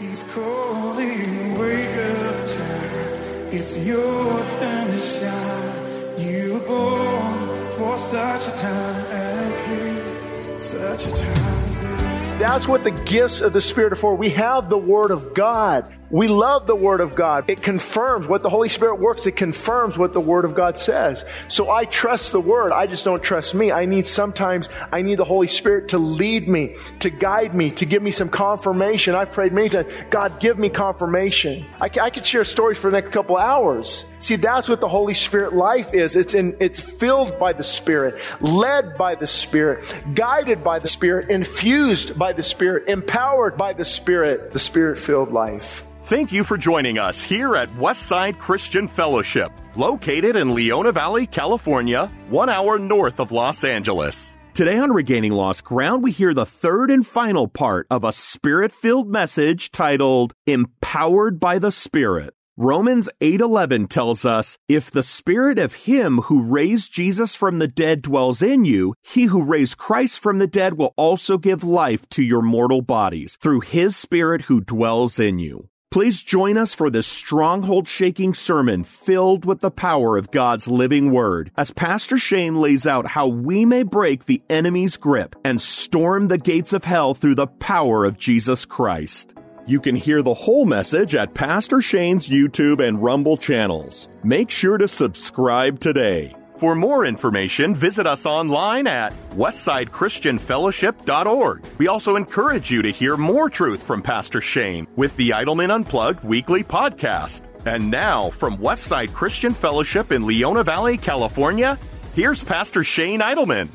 He's calling, wake up, child. It's your time to shine. You were born for such a time as this. Such a time as this. That's what the gifts of the Spirit are for. We have the Word of God. We love the Word of God. It confirms what the Holy Spirit works. It confirms what the Word of God says. So I trust the Word. I just don't trust me. I need sometimes, I need the Holy Spirit to lead me, to guide me, to give me some confirmation. I've prayed many times, God, give me confirmation. I could share stories for the next couple hours. See, that's what the Holy Spirit life is. It's in, it's filled by the Spirit, led by the Spirit, guided by the Spirit, infused by the Spirit, empowered by the Spirit, the Spirit filled life. Thank you for joining us here at Westside Christian Fellowship, located in Leona Valley, California, one hour north of Los Angeles. Today on Regaining Lost Ground, we hear the third and final part of a spirit filled message titled Empowered by the Spirit. Romans 8:11 tells us, "If the spirit of him who raised Jesus from the dead dwells in you, he who raised Christ from the dead will also give life to your mortal bodies through his spirit who dwells in you." Please join us for this stronghold shaking sermon filled with the power of God's living word as Pastor Shane lays out how we may break the enemy's grip and storm the gates of hell through the power of Jesus Christ. You can hear the whole message at Pastor Shane's YouTube and Rumble channels. Make sure to subscribe today. For more information, visit us online at westsidechristianfellowship.org. We also encourage you to hear more truth from Pastor Shane with the Idleman Unplugged weekly podcast. And now, from Westside Christian Fellowship in Leona Valley, California, here's Pastor Shane Idleman.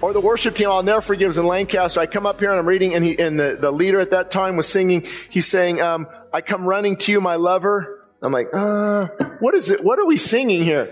Or the worship team, I'll never forget, was in Lancaster. I come up here and I'm reading, and, he, and the, the leader at that time was singing. He's saying, um, I come running to you, my lover. I'm like, uh, what is it? What are we singing here?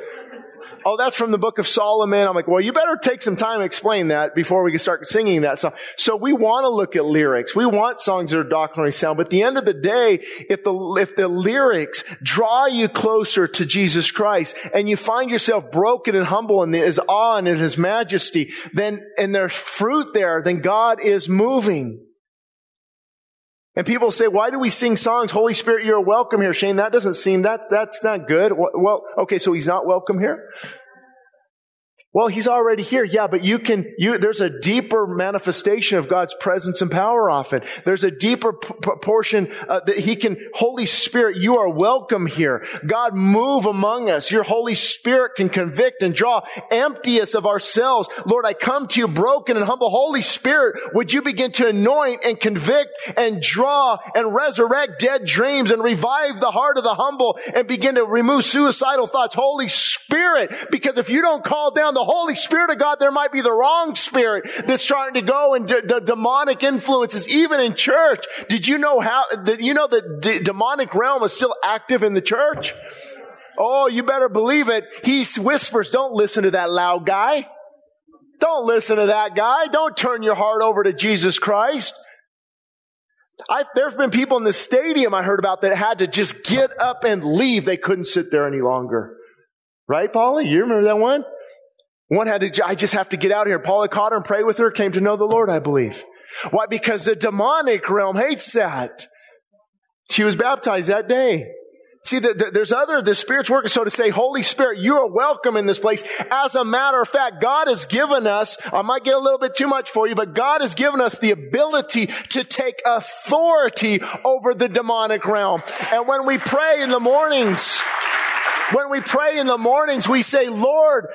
Oh, that's from the book of Solomon. I'm like, well, you better take some time to explain that before we can start singing that song. So we want to look at lyrics. We want songs that are doctrinally sound. But at the end of the day, if the, if the lyrics draw you closer to Jesus Christ and you find yourself broken and humble in his awe and in his majesty, then, and there's fruit there, then God is moving. And people say, why do we sing songs? Holy Spirit, you're welcome here. Shane, that doesn't seem, that, that's not good. Well, okay, so he's not welcome here? Well, he's already here. Yeah, but you can, you, there's a deeper manifestation of God's presence and power often. There's a deeper p- portion uh, that he can, Holy Spirit, you are welcome here. God, move among us. Your Holy Spirit can convict and draw. Empty us of ourselves. Lord, I come to you broken and humble. Holy Spirit, would you begin to anoint and convict and draw and resurrect dead dreams and revive the heart of the humble and begin to remove suicidal thoughts. Holy Spirit, because if you don't call down the Holy Spirit of God, there might be the wrong spirit that's trying to go and the demonic influences, even in church. Did you know how, that you know the demonic realm is still active in the church? Oh, you better believe it. He whispers, don't listen to that loud guy. Don't listen to that guy. Don't turn your heart over to Jesus Christ. I've, there's been people in the stadium I heard about that had to just get up and leave. They couldn't sit there any longer. Right, Paula? You remember that one? One had to, I just have to get out of here. Paula caught her and prayed with her, came to know the Lord, I believe. Why? Because the demonic realm hates that. She was baptized that day. See, the, the, there's other, the Spirit's working. So to say, Holy Spirit, you are welcome in this place. As a matter of fact, God has given us, I might get a little bit too much for you, but God has given us the ability to take authority over the demonic realm. And when we pray in the mornings, When we pray in the mornings, we say, Lord,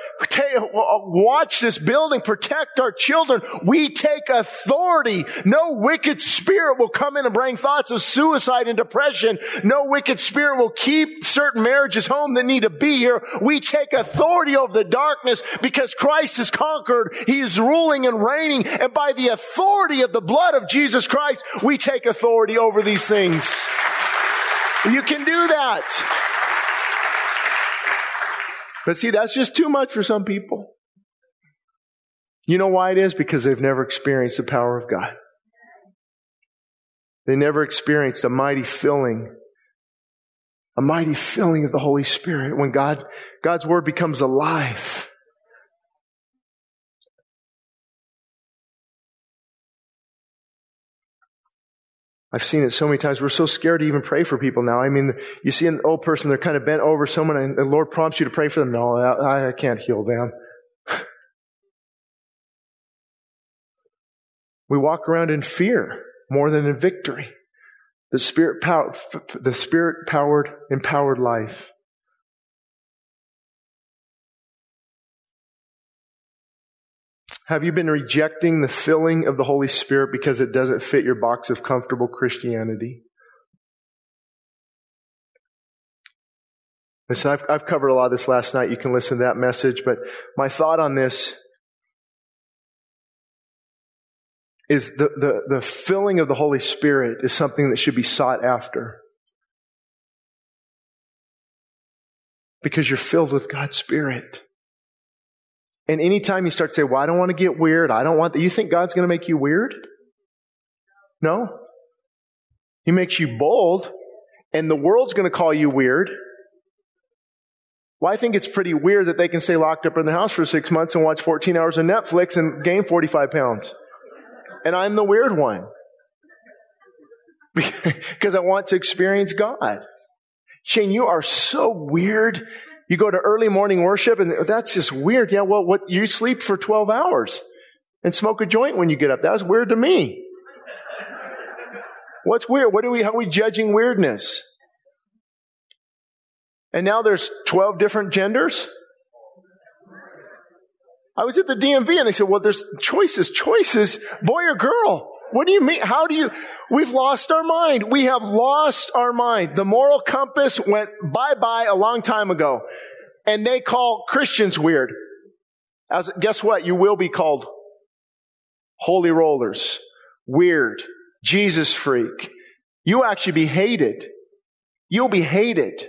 watch this building, protect our children. We take authority. No wicked spirit will come in and bring thoughts of suicide and depression. No wicked spirit will keep certain marriages home that need to be here. We take authority over the darkness because Christ has conquered. He is ruling and reigning. And by the authority of the blood of Jesus Christ, we take authority over these things. You can do that. But see, that's just too much for some people. You know why it is? Because they've never experienced the power of God. They never experienced a mighty filling, a mighty filling of the Holy Spirit when God, God's Word becomes alive. I've seen it so many times. We're so scared to even pray for people now. I mean, you see an old person, they're kind of bent over someone and the Lord prompts you to pray for them. No, I, I can't heal them. we walk around in fear more than in victory. The spirit, power, the spirit powered, empowered life. Have you been rejecting the filling of the Holy Spirit because it doesn't fit your box of comfortable Christianity? Listen, I've, I've covered a lot of this last night. You can listen to that message, but my thought on this is the, the, the filling of the Holy Spirit is something that should be sought after. Because you're filled with God's Spirit. And anytime you start to say, well, I don't want to get weird, I don't want that, you think God's going to make you weird? No. He makes you bold, and the world's going to call you weird. Well, I think it's pretty weird that they can stay locked up in the house for six months and watch 14 hours of Netflix and gain 45 pounds. And I'm the weird one. because I want to experience God. Shane, you are so weird you go to early morning worship and that's just weird. Yeah, well, what, you sleep for 12 hours and smoke a joint when you get up. That was weird to me. What's weird? What are we, how are we judging weirdness? And now there's 12 different genders? I was at the DMV and they said, well, there's choices, choices, boy or girl. What do you mean? How do you? We've lost our mind. We have lost our mind. The moral compass went bye bye a long time ago. And they call Christians weird. As, guess what? You will be called holy rollers, weird, Jesus freak. You actually be hated. You'll be hated.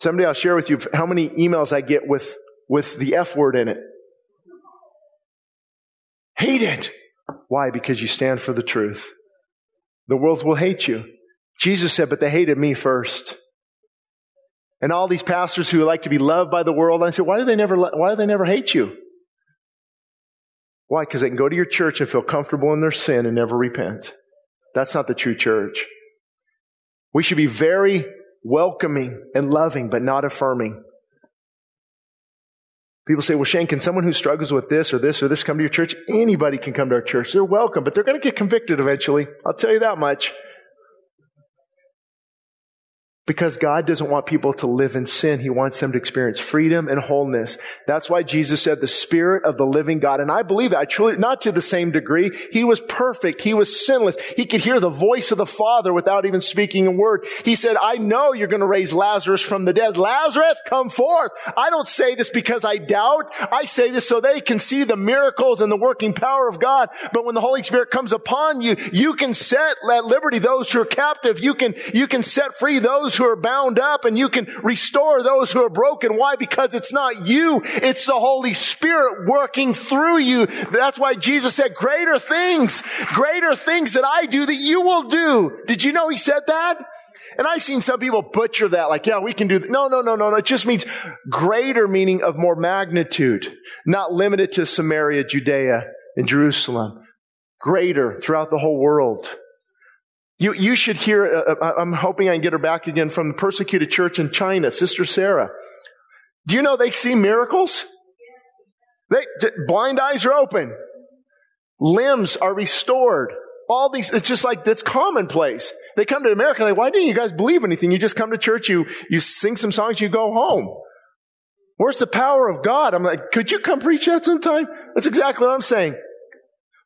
Someday I'll share with you how many emails I get with, with the F word in it. Hate it. Why? Because you stand for the truth. The world will hate you. Jesus said, but they hated me first. And all these pastors who like to be loved by the world, I said, why do they never, why do they never hate you? Why? Because they can go to your church and feel comfortable in their sin and never repent. That's not the true church. We should be very welcoming and loving, but not affirming. People say, well, Shane, can someone who struggles with this or this or this come to your church? Anybody can come to our church. They're welcome, but they're going to get convicted eventually. I'll tell you that much. Because God doesn't want people to live in sin. He wants them to experience freedom and wholeness. That's why Jesus said the Spirit of the living God. And I believe that. I truly, not to the same degree. He was perfect. He was sinless. He could hear the voice of the Father without even speaking a word. He said, I know you're going to raise Lazarus from the dead. Lazarus, come forth. I don't say this because I doubt. I say this so they can see the miracles and the working power of God. But when the Holy Spirit comes upon you, you can set at liberty those who are captive. You can, you can set free those those who are bound up and you can restore those who are broken. Why? Because it's not you. It's the Holy Spirit working through you. That's why Jesus said, greater things, greater things that I do that you will do. Did you know he said that? And I've seen some people butcher that, like, yeah, we can do that. No, no, no, no, no. It just means greater meaning of more magnitude, not limited to Samaria, Judea, and Jerusalem. Greater throughout the whole world. You, you should hear, uh, uh I'm hoping I can get her back again from the persecuted church in China, Sister Sarah. Do you know they see miracles? They, blind eyes are open. Limbs are restored. All these, it's just like, that's commonplace. They come to America, like, why didn't you guys believe anything? You just come to church, you, you sing some songs, you go home. Where's the power of God? I'm like, could you come preach that sometime? That's exactly what I'm saying.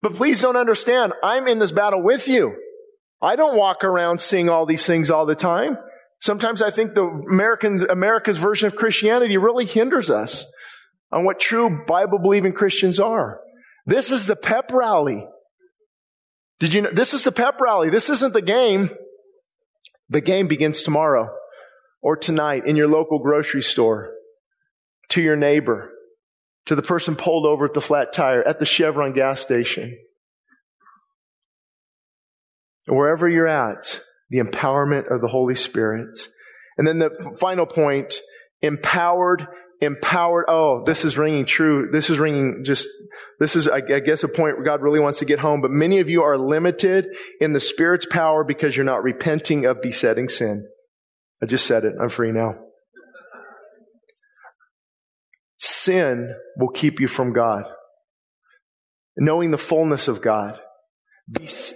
But please don't understand, I'm in this battle with you. I don't walk around seeing all these things all the time. Sometimes I think the Americans, America's version of Christianity really hinders us on what true Bible believing Christians are. This is the pep rally. Did you know? This is the pep rally. This isn't the game. The game begins tomorrow or tonight in your local grocery store, to your neighbor, to the person pulled over at the flat tire, at the Chevron gas station. Wherever you're at, the empowerment of the Holy Spirit. And then the final point, empowered, empowered. Oh, this is ringing true. This is ringing just, this is, I guess, a point where God really wants to get home. But many of you are limited in the Spirit's power because you're not repenting of besetting sin. I just said it. I'm free now. Sin will keep you from God. Knowing the fullness of God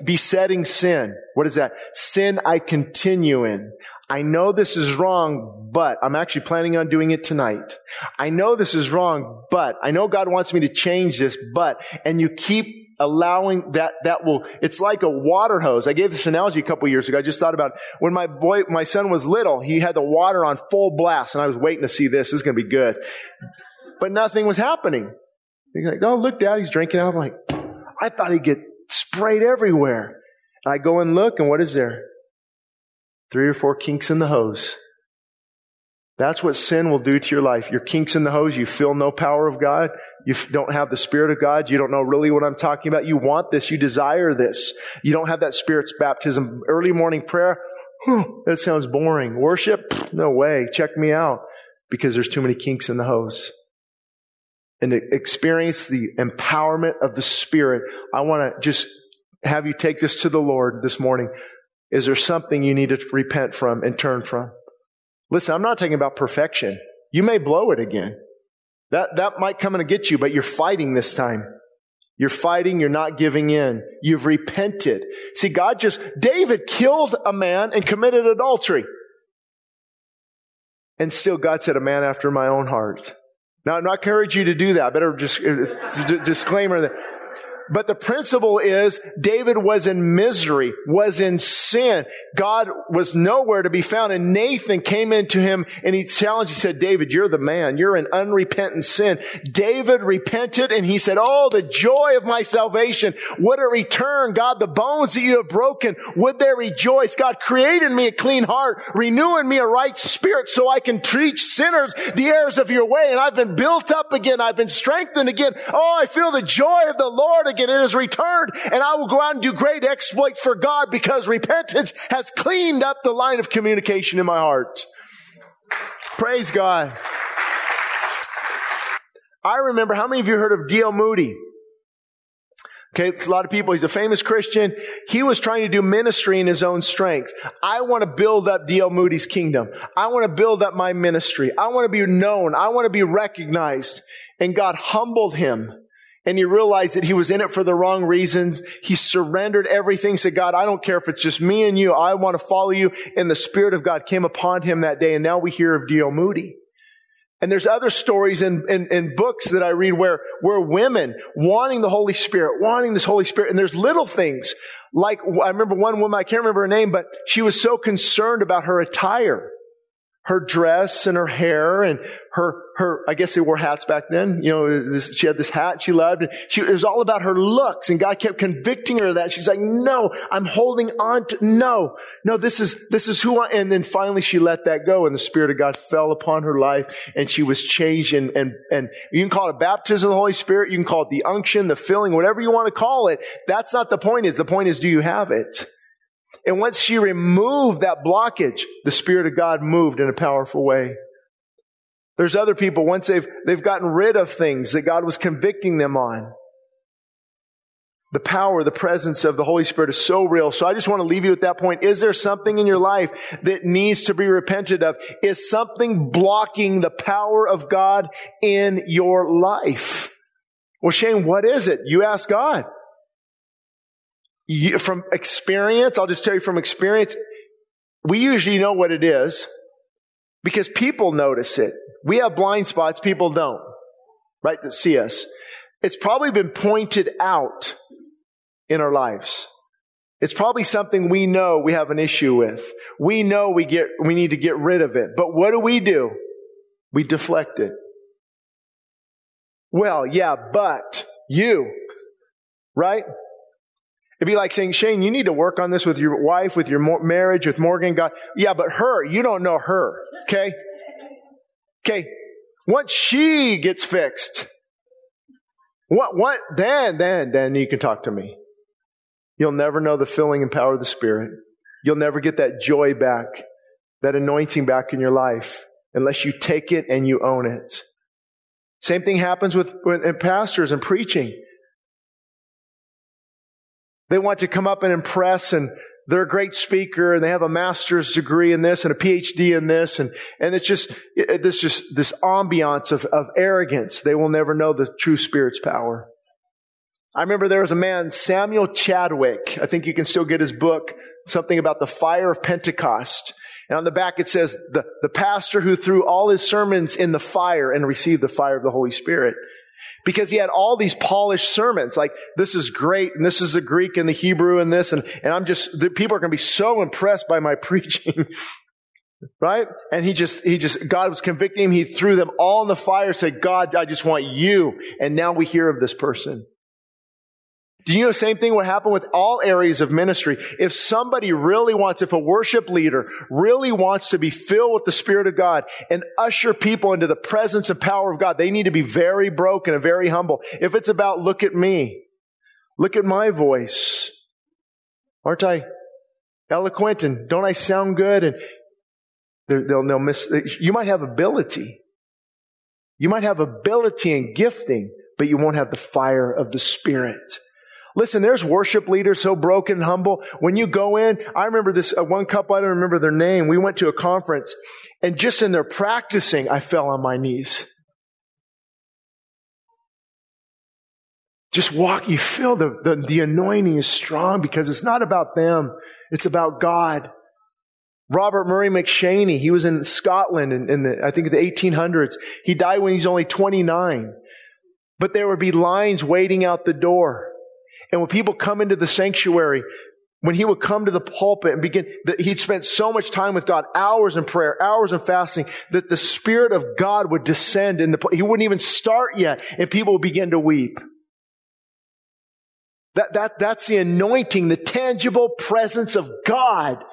besetting sin. What is that? Sin I continue in. I know this is wrong, but I'm actually planning on doing it tonight. I know this is wrong, but I know God wants me to change this, but, and you keep allowing that, that will, it's like a water hose. I gave this analogy a couple years ago. I just thought about when my boy, my son was little, he had the water on full blast and I was waiting to see this. This is going to be good. But nothing was happening. He's like, oh, look, dad, he's drinking out. I'm like, I thought he'd get sprayed everywhere. I go and look, and what is there? Three or four kinks in the hose. That's what sin will do to your life. Your kinks in the hose, you feel no power of God. You don't have the Spirit of God. You don't know really what I'm talking about. You want this. You desire this. You don't have that Spirit's baptism. Early morning prayer, that sounds boring. Worship, no way. Check me out. Because there's too many kinks in the hose and to experience the empowerment of the Spirit, I want to just have you take this to the Lord this morning. Is there something you need to repent from and turn from? Listen, I'm not talking about perfection. You may blow it again. That, that might come and get you, but you're fighting this time. You're fighting, you're not giving in. You've repented. See, God just, David killed a man and committed adultery. And still God said, a man after my own heart. Now, I'm not encouraging you to do that. I better just uh, disclaimer that but the principle is David was in misery, was in sin. God was nowhere to be found. And Nathan came into him and he challenged, he said, David, you're the man. You're in unrepentant sin. David repented and he said, Oh, the joy of my salvation. Would a return? God, the bones that you have broken, would they rejoice? God, create in me a clean heart, renewing me a right spirit so I can teach sinners the errors of your way. And I've been built up again. I've been strengthened again. Oh, I feel the joy of the Lord again and it is returned and I will go out and do great exploits for God because repentance has cleaned up the line of communication in my heart. Praise God. I remember, how many of you heard of D.L. Moody? Okay, it's a lot of people. He's a famous Christian. He was trying to do ministry in his own strength. I want to build up D.L. Moody's kingdom. I want to build up my ministry. I want to be known. I want to be recognized. And God humbled him and he realized that he was in it for the wrong reasons. He surrendered everything, said, God, I don't care if it's just me and you. I want to follow you. And the Spirit of God came upon him that day. And now we hear of D.L. Moody. And there's other stories in, in, in, books that I read where, where women wanting the Holy Spirit, wanting this Holy Spirit, and there's little things like, I remember one woman, I can't remember her name, but she was so concerned about her attire her dress and her hair and her, her, I guess they wore hats back then. You know, this, she had this hat she loved. And She, it was all about her looks and God kept convicting her of that. She's like, no, I'm holding on to, no, no, this is, this is who I, and then finally she let that go and the Spirit of God fell upon her life and she was changed and, and, and you can call it a baptism of the Holy Spirit. You can call it the unction, the filling, whatever you want to call it. That's not the point is. The point is, do you have it? And once she removed that blockage, the Spirit of God moved in a powerful way. There's other people, once they've, they've gotten rid of things that God was convicting them on, the power, the presence of the Holy Spirit is so real. So I just want to leave you at that point. Is there something in your life that needs to be repented of? Is something blocking the power of God in your life? Well, Shane, what is it? You ask God. You, from experience, I'll just tell you from experience, we usually know what it is because people notice it. We have blind spots, people don't, right, that see us. It's probably been pointed out in our lives. It's probably something we know we have an issue with. We know we get, we need to get rid of it. But what do we do? We deflect it. Well, yeah, but you, right? It'd be like saying, Shane, you need to work on this with your wife, with your marriage, with Morgan, God. Yeah, but her, you don't know her. Okay? Okay. Once she gets fixed, what, what, then, then, then you can talk to me. You'll never know the filling and power of the Spirit. You'll never get that joy back, that anointing back in your life, unless you take it and you own it. Same thing happens with, with pastors and preaching. They want to come up and impress and they're a great speaker and they have a master's degree in this and a PhD in this. And, and it's just, it, this just, this ambiance of, of arrogance. They will never know the true Spirit's power. I remember there was a man, Samuel Chadwick. I think you can still get his book, something about the fire of Pentecost. And on the back it says, the, the pastor who threw all his sermons in the fire and received the fire of the Holy Spirit because he had all these polished sermons like this is great and this is the greek and the hebrew and this and, and i'm just the people are going to be so impressed by my preaching. Right? And he just he just god was convicting him. He threw them all in the fire said god i just want you. And now we hear of this person do you know the same thing would happen with all areas of ministry? If somebody really wants, if a worship leader really wants to be filled with the Spirit of God and usher people into the presence and power of God, they need to be very broken and very humble. If it's about, look at me, look at my voice. Aren't I eloquent and don't I sound good? And they'll, they'll miss, you might have ability. You might have ability and gifting, but you won't have the fire of the Spirit. Listen, there's worship leaders so broken and humble. When you go in, I remember this uh, one couple, I don't remember their name. We went to a conference and just in their practicing, I fell on my knees. Just walk, you feel the, the, the anointing is strong because it's not about them. It's about God. Robert Murray M'Cheyne, he was in Scotland in, in the, I think the 1800s. He died when he's only 29. But there would be lines waiting out the door. And when people come into the sanctuary, when he would come to the pulpit and begin, that he'd spent so much time with God, hours in prayer, hours in fasting, that the Spirit of God would descend in the, he wouldn't even start yet, and people would begin to weep. That, that, that's the anointing, the tangible presence of God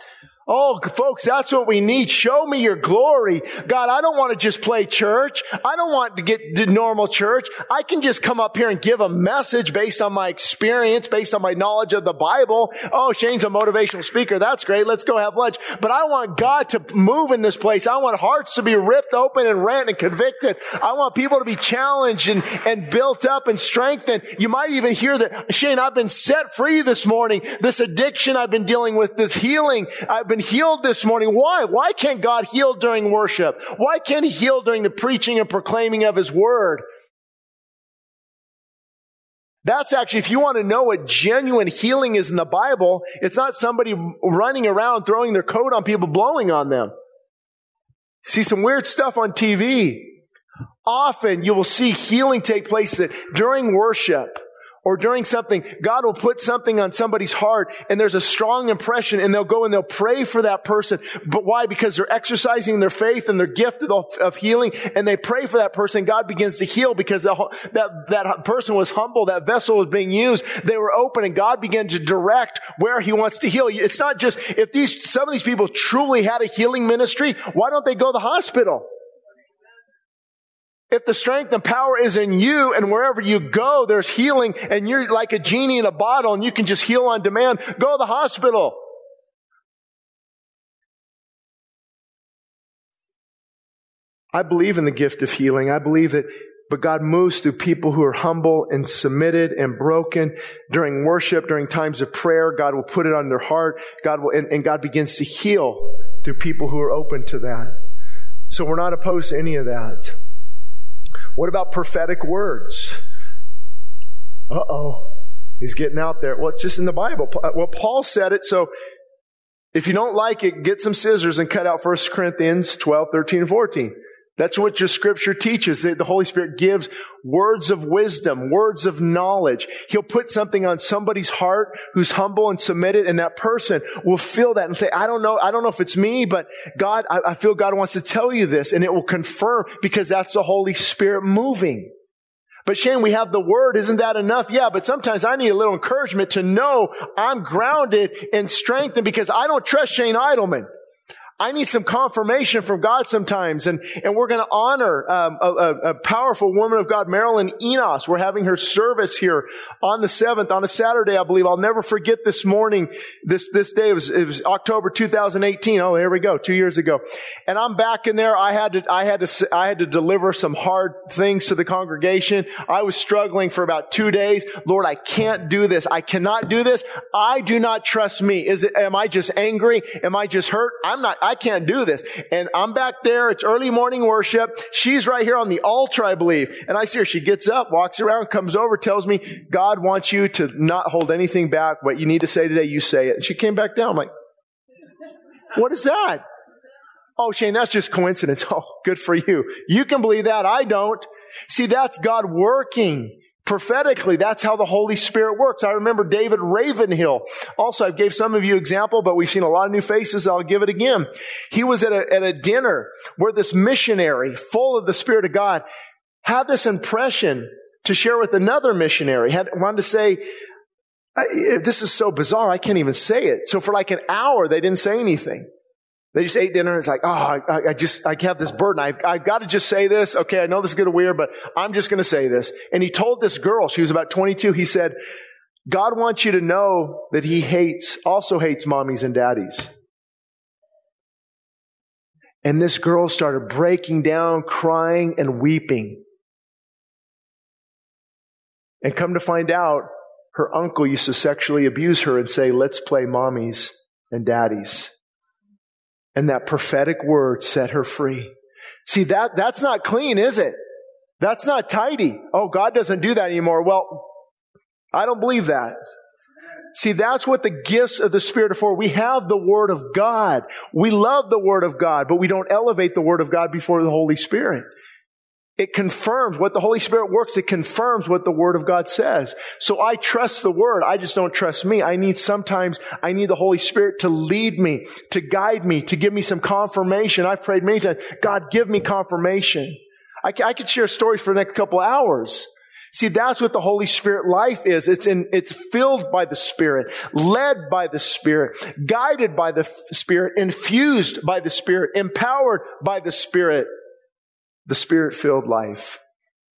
Oh, folks, that's what we need. Show me your glory. God, I don't want to just play church. I don't want to get to normal church. I can just come up here and give a message based on my experience, based on my knowledge of the Bible. Oh, Shane's a motivational speaker. That's great. Let's go have lunch. But I want God to move in this place. I want hearts to be ripped open and rent and convicted. I want people to be challenged and, and built up and strengthened. You might even hear that, Shane, I've been set free this morning. This addiction I've been dealing with, this healing I've been been healed this morning. Why? Why can't God heal during worship? Why can't He heal during the preaching and proclaiming of His Word? That's actually, if you want to know what genuine healing is in the Bible, it's not somebody running around throwing their coat on people, blowing on them. See some weird stuff on TV. Often you will see healing take place that during worship, or during something, God will put something on somebody's heart and there's a strong impression and they'll go and they'll pray for that person. But why? Because they're exercising their faith and their gift of, healing and they pray for that person. God begins to heal because that, that person was humble. That vessel was being used. They were open and God began to direct where he wants to heal. You it's not just, if these, some of these people truly had a healing ministry, why don't they go to the hospital? If the strength and power is in you and wherever you go, there's healing and you're like a genie in a bottle and you can just heal on demand, go to the hospital. I believe in the gift of healing. I believe that, but God moves through people who are humble and submitted and broken during worship, during times of prayer. God will put it on their heart. God will, and, and God begins to heal through people who are open to that. So we're not opposed to any of that. What about prophetic words? Uh oh. He's getting out there. Well, it's just in the Bible. Well, Paul said it, so if you don't like it, get some scissors and cut out 1 Corinthians 12, 13, and 14. That's what your scripture teaches. The Holy Spirit gives words of wisdom, words of knowledge. He'll put something on somebody's heart who's humble and submitted, and that person will feel that and say, I don't know, I don't know if it's me, but God, I, I feel God wants to tell you this, and it will confirm because that's the Holy Spirit moving. But Shane, we have the word. Isn't that enough? Yeah, but sometimes I need a little encouragement to know I'm grounded and strengthened because I don't trust Shane Idleman. I need some confirmation from God sometimes. And, and we're going to honor um, a, a, powerful woman of God, Marilyn Enos. We're having her service here on the 7th, on a Saturday, I believe. I'll never forget this morning, this, this day. It was, it was October 2018. Oh, here we go, two years ago. And I'm back in there. I had to, I had to, I had to deliver some hard things to the congregation. I was struggling for about two days. Lord, I can't do this. I cannot do this. I do not trust me. Is it, am I just angry? Am I just hurt? I'm not, I can't do this. And I'm back there. It's early morning worship. She's right here on the altar, I believe. And I see her. She gets up, walks around, comes over, tells me, God wants you to not hold anything back. What you need to say today, you say it. And she came back down. I'm like, what is that? Oh, Shane, that's just coincidence. Oh, good for you. You can believe that. I don't. See, that's God working prophetically that's how the holy spirit works. I remember david ravenhill. Also i gave some of you example but we've seen a lot of new faces. I'll give it again. He was at a, at a dinner where this missionary full of the spirit of god had this impression to share with another missionary. Had wanted to say this is so bizarre. I can't even say it. So for like an hour they didn't say anything they just ate dinner and it's like, oh, I, I just, I have this burden. I've, I've got to just say this. Okay, I know this is going to weird, but I'm just going to say this. And he told this girl, she was about 22, he said, God wants you to know that he hates, also hates mommies and daddies. And this girl started breaking down, crying and weeping. And come to find out, her uncle used to sexually abuse her and say, let's play mommies and daddies and that prophetic word set her free. See, that, that's not clean, is it? That's not tidy. Oh, God doesn't do that anymore. Well, I don't believe that. See, that's what the gifts of the Spirit are for. We have the Word of God. We love the Word of God, but we don't elevate the Word of God before the Holy Spirit. It confirms what the Holy Spirit works. It confirms what the Word of God says. So I trust the Word. I just don't trust me. I need sometimes, I need the Holy Spirit to lead me, to guide me, to give me some confirmation. I've prayed many times, God, give me confirmation. I, I could share stories for the next couple hours. See, that's what the Holy Spirit life is. It's in, it's filled by the Spirit, led by the Spirit, guided by the Spirit, infused by the Spirit, empowered by the Spirit the spirit filled life.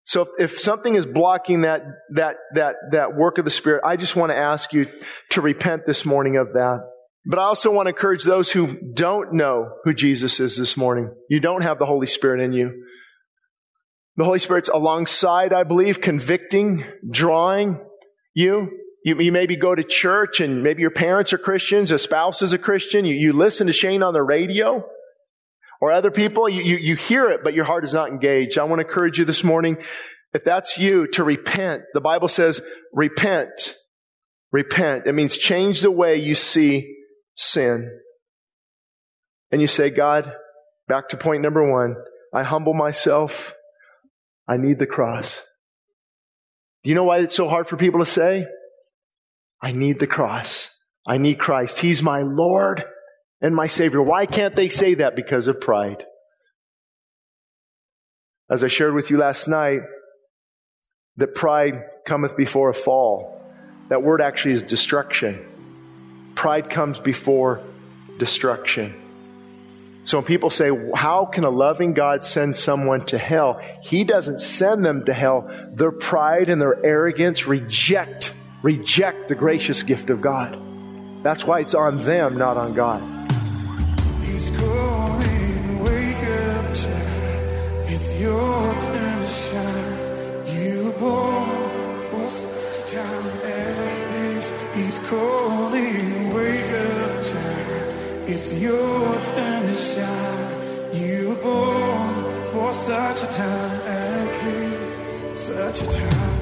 So if, if, something is blocking that, that, that, that work of the Spirit, I just want to ask you to repent this morning of that. But I also want to encourage those who don't know who Jesus is this morning. You don't have the Holy Spirit in you. The Holy Spirit's alongside, I believe, convicting, drawing you. You, you maybe go to church and maybe your parents are Christians, a spouse is a Christian. You, you listen to Shane on the radio. Or other people, you, you, you hear it, but your heart is not engaged. I want to encourage you this morning, if that's you, to repent. The Bible says, repent. Repent. It means change the way you see sin. And you say, God, back to point number one, I humble myself. I need the cross. Do you know why it's so hard for people to say? I need the cross. I need Christ. He's my Lord and my Savior. Why can't they say that? Because of pride. As I shared with you last night, that pride cometh before a fall. That word actually is destruction. Pride comes before destruction. So when people say, how can a loving God send someone to hell? He doesn't send them to hell. Their pride and their arrogance reject, reject the gracious gift of God. That's why it's on them, not on God. He's calling, wake up, child. It's your turn to shine. You were born for such a time as this. He's calling, wake up, child. It's your turn to shine. You were born for such a time as this. Such a time.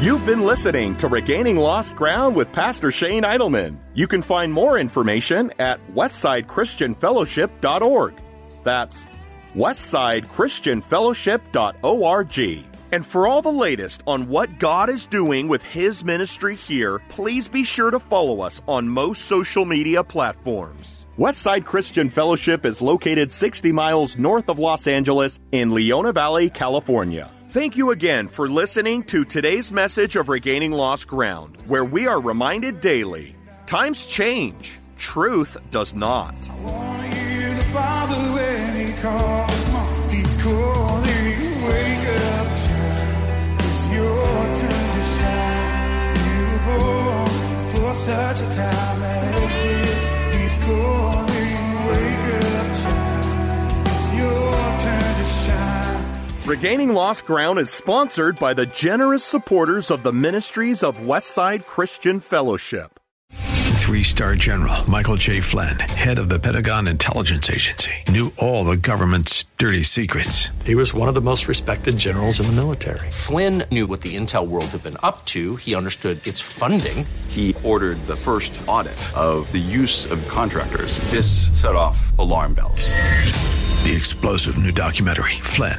You've been listening to Regaining Lost Ground with Pastor Shane Idleman. You can find more information at westsidechristianfellowship.org. That's westsidechristianfellowship.org. And for all the latest on what God is doing with His ministry here, please be sure to follow us on most social media platforms. Westside Christian Fellowship is located 60 miles north of Los Angeles in Leona Valley, California. Thank you again for listening to today's message of Regaining Lost Ground, where we are reminded daily times change, truth does not. such a time as this. He's calling, Regaining Lost Ground is sponsored by the generous supporters of the ministries of Westside Christian Fellowship. Three star general Michael J. Flynn, head of the Pentagon Intelligence Agency, knew all the government's dirty secrets. He was one of the most respected generals in the military. Flynn knew what the intel world had been up to. He understood its funding. He ordered the first audit of the use of contractors. This set off alarm bells. The explosive new documentary, Flynn,